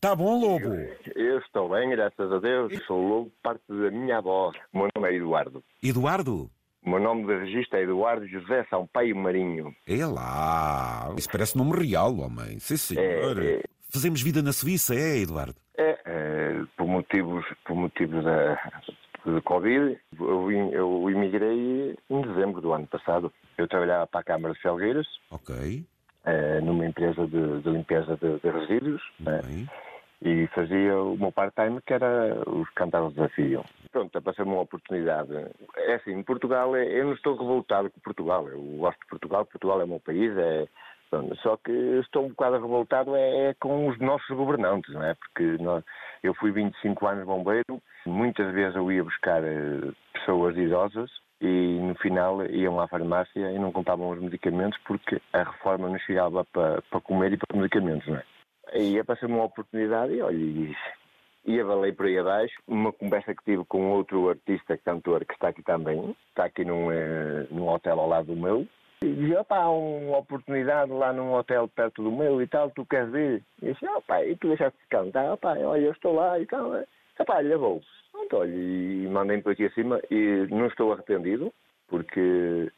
Tá bom, Lobo? Eu estou bem, graças a Deus. Sou lobo, parte da minha avó. O meu nome é Eduardo. Eduardo? O meu nome de registro é Eduardo José Sampaio Marinho. É lá. Isso parece nome real, homem. Sim, senhor. É, é. Fazemos vida na Suíça, é, Eduardo? É, é, por motivos, por motivos da, de Covid, eu, eu imigrei em dezembro do ano passado. Eu trabalhava para a Câmara de Felgueiras, Ok. eh, numa empresa de, de limpeza de, de resíduos, né? E fazia o meu part-time, que era os cantar o desafio. Pronto, apareceu-me uma oportunidade. É assim, Portugal, é- eu não estou revoltado com Portugal. Eu gosto de Portugal, Portugal é o meu país, é... Só que estou um bocado revoltado é, é com os nossos governantes, não é? Porque nós- eu fui 25 anos bombeiro, muitas vezes eu ia buscar eh, pessoas idosas e no final iam à farmácia e não compravam os medicamentos porque a reforma não chegava para, para comer e para medicamentos, não é? Aí apareceu-me uma oportunidade e olha, e, avalei por aí abaixo. Uma conversa que tive com outro artista, cantor, que está aqui também, está aqui num, eh, num hotel ao lado do meu. E disse, opá, há uma oportunidade lá num hotel perto do meu e tal, tu queres vir? E disse, opá, e tu deixaste de cantar? Opá, olha, eu estou lá e tal. eh. Opá, olha, vou. Pronto, olha, e mandei-me por aqui acima e não estou arrependido, porque,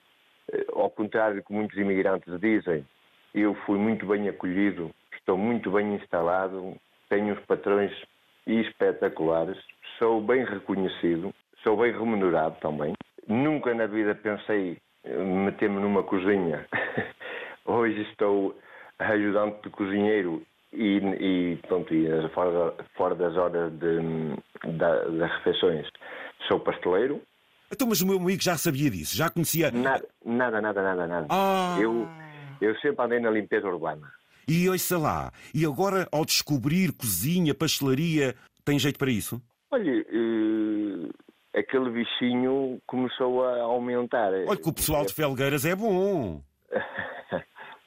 eh, ao contrário do que muitos imigrantes dizem, eu fui muito bem acolhido, estou muito bem instalado, tenho uns patrões espetaculares, sou bem reconhecido, sou bem remunerado também. Nunca na vida pensei eh, meter-me numa cozinha. Hoje estou ajudante de cozinheiro e, e, pronto, e fora, fora das horas de, da- das refeições sou pasteleiro. Então, mas o meu amigo já sabia disso, já conhecia. Nada, nada, nada, nada. nada. Ah! Eu, eu sempre andei na limpeza urbana. E ouça lá, e agora ao descobrir cozinha, pastelaria, tem jeito para isso? Olha, eh, aquele bichinho começou a aumentar. Olha que o pessoal de Felgueiras é bom.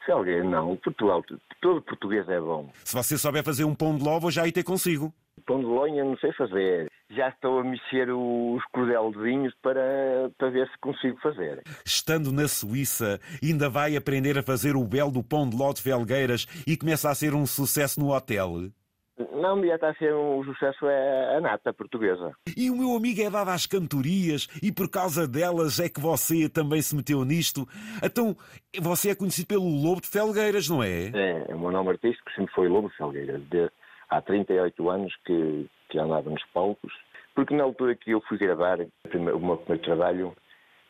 Alguém não, Portugal, todo português é bom. Se você souber fazer um pão de ló, vou já ir ter consigo. Pão de lonha não sei fazer. Já estou a mexer os cordelzinhos para, para ver se consigo fazer. Estando na Suíça, ainda vai aprender a fazer o belo do pão de ló de Felgueiras e começa a ser um sucesso no hotel. Não, já está a ser um sucesso é a nata portuguesa. E o meu amigo é dado às cantorias e por causa delas é que você também se meteu nisto. Então, você é conhecido pelo Lobo de Felgueiras, não é? É, o meu nome artístico sempre foi Lobo Felgueiras. De, há 38 anos que, que andava nos palcos. Porque na altura que eu fui gravar o meu primeiro trabalho,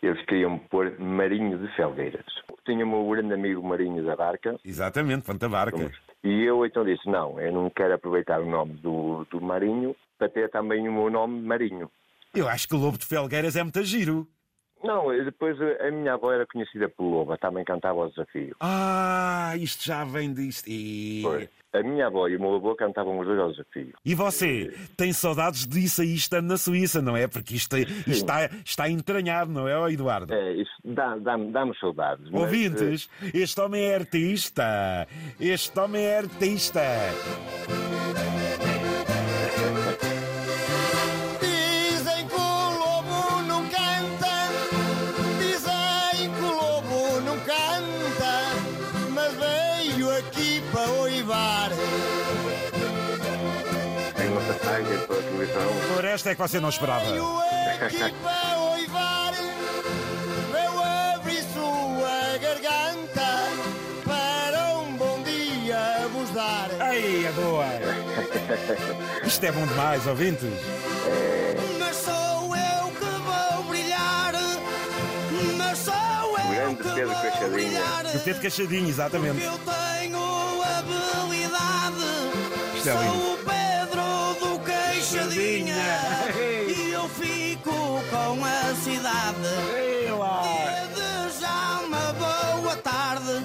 eles queriam pôr Marinho de Felgueiras. Tinha o meu grande amigo Marinho da Barca, Exatamente, Fanta Barca. e eu então disse, não, eu não quero aproveitar o nome do, do Marinho para ter também o meu nome Marinho. Eu acho que o Lobo de Felgueiras é muito giro. Não, depois a a minha avó era conhecida por Loba, também cantava o desafio. Ah, isto já vem disto. E, Foi. A minha avó e o meu avô cantavam os dois ao desafio. e você tem saudades disso aí estando na Suíça, não é? Porque isto, isto está, está entranhado, não é, Eduardo? É, isso dá- dá-me dá-me saudades. mas, Ouvintes, este homem é artista. Este homem é artista. Aqui para oivar. Em nossa página pela televisão. Por esta é que você não esperava. Veio aqui para oivar, veio abrir sua garganta para um bom dia vos dar. Ai, é boa. Isto é bom demais, ouvintes. Mas sou eu que vou brilhar, mas sou eu grande Pedro brilhar. O Pedro Cachadinho, exatamente. Eu tenho habilidade. Isto é Sou lindo. o Pedro do Queixadinha. E eu fico com a cidade. Ei lá. Desejar uma boa tarde.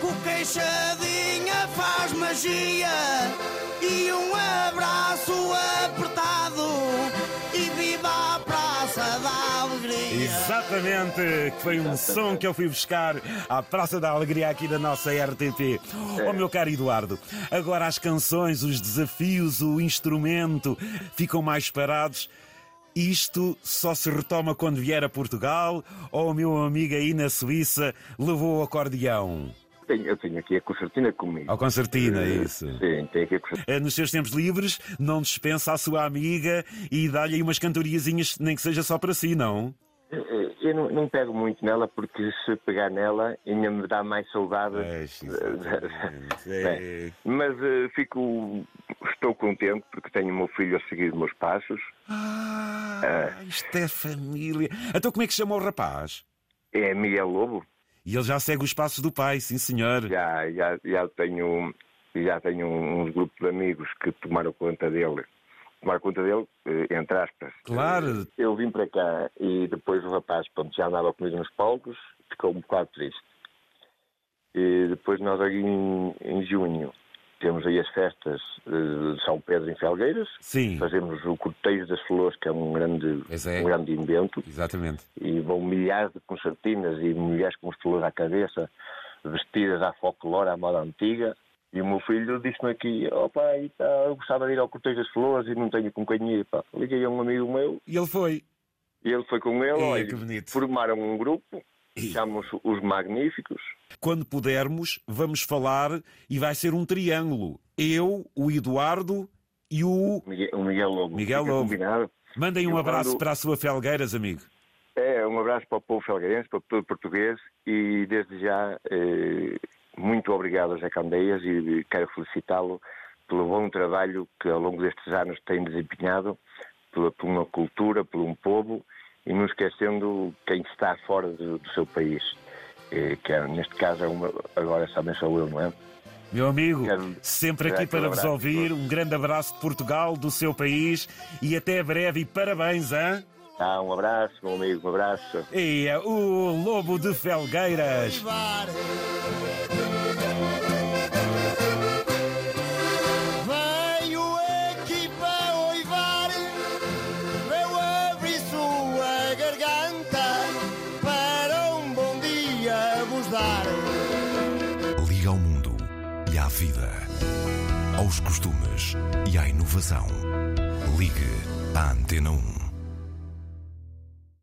Que o Queixadinha faz magia. Exatamente, que foi um som que eu fui buscar à Praça da Alegria aqui da nossa RTP. Oh meu caro Eduardo, agora as canções, os desafios, o instrumento ficam mais parados. Isto só se retoma quando vier a Portugal ou o meu amigo aí na Suíça levou o acordeão? Tenho, eu tenho aqui a concertina comigo. Ao concertina, Eh, isso. Sim, tenho aqui a concertina. Eh, Nos seus tempos livres, não dispensa a sua amiga e dá-lhe aí umas cantoriazinhas, nem que seja só para si, não? Eh, Eu não, não pego muito nela porque se pegar nela ainda me dá mais saudade. É. Mas eh, fico. Estou contente porque tenho o meu filho a seguir os meus passos. Ah, isto é família. Então como é que chama o rapaz? É Miguel Lobo. E ele já segue os passos do pai, sim senhor. Já, já, já tenho, já tenho uns grupos de amigos que tomaram conta dele. Tomaram conta dele, eh, entre aspas. Claro. Eh, Eu vim para cá e depois o rapaz pronto, já andava comigo nos palcos, ficou um bocado triste. E depois nós aqui em, em junho temos aí as festas eh, de São Pedro em Felgueiras. Sim, Fazemos o Cortejo das Flores, que é um grande, é. um grande invento. exatamente. E vão milhares de concertinas e mulheres com flores à cabeça, vestidas à folclore, à moda antiga. E o meu filho disse-me aqui, ó pai, tá, eu gostava de ir ao Cortejo das Flores e não tenho com quem ir. Pá. Liguei a um amigo meu E ele foi. e ele foi com ele. Olha, bonito. Formaram um grupo, Chamamos os Magníficos. Quando pudermos, vamos falar e vai ser um triângulo. Eu, o Eduardo e o. Miguel, o Miguel Lobo. Miguel Fica Lobo. combinado. Mandem um Eu abraço quando- para a sua Felgueiras, amigo. É, um abraço para o povo felgueirense, para todo português e desde já eh, muito obrigado a Zé Candeias e quero felicitá-lo pelo bom trabalho que ao longo destes anos tem desempenhado pela, por uma cultura, por um povo e não esquecendo quem está fora do, do seu país, eh, que é, neste caso é uma, agora também sou eu, não é? Meu amigo, Quero- sempre aqui para vos ouvir. Um grande abraço de Portugal, do seu país e até breve. E parabéns, hein? Tá, um abraço, meu amigo, um abraço. E é o Lobo de Felgueiras. Vida, aos costumes e à inovação. Ligue à Antena 1.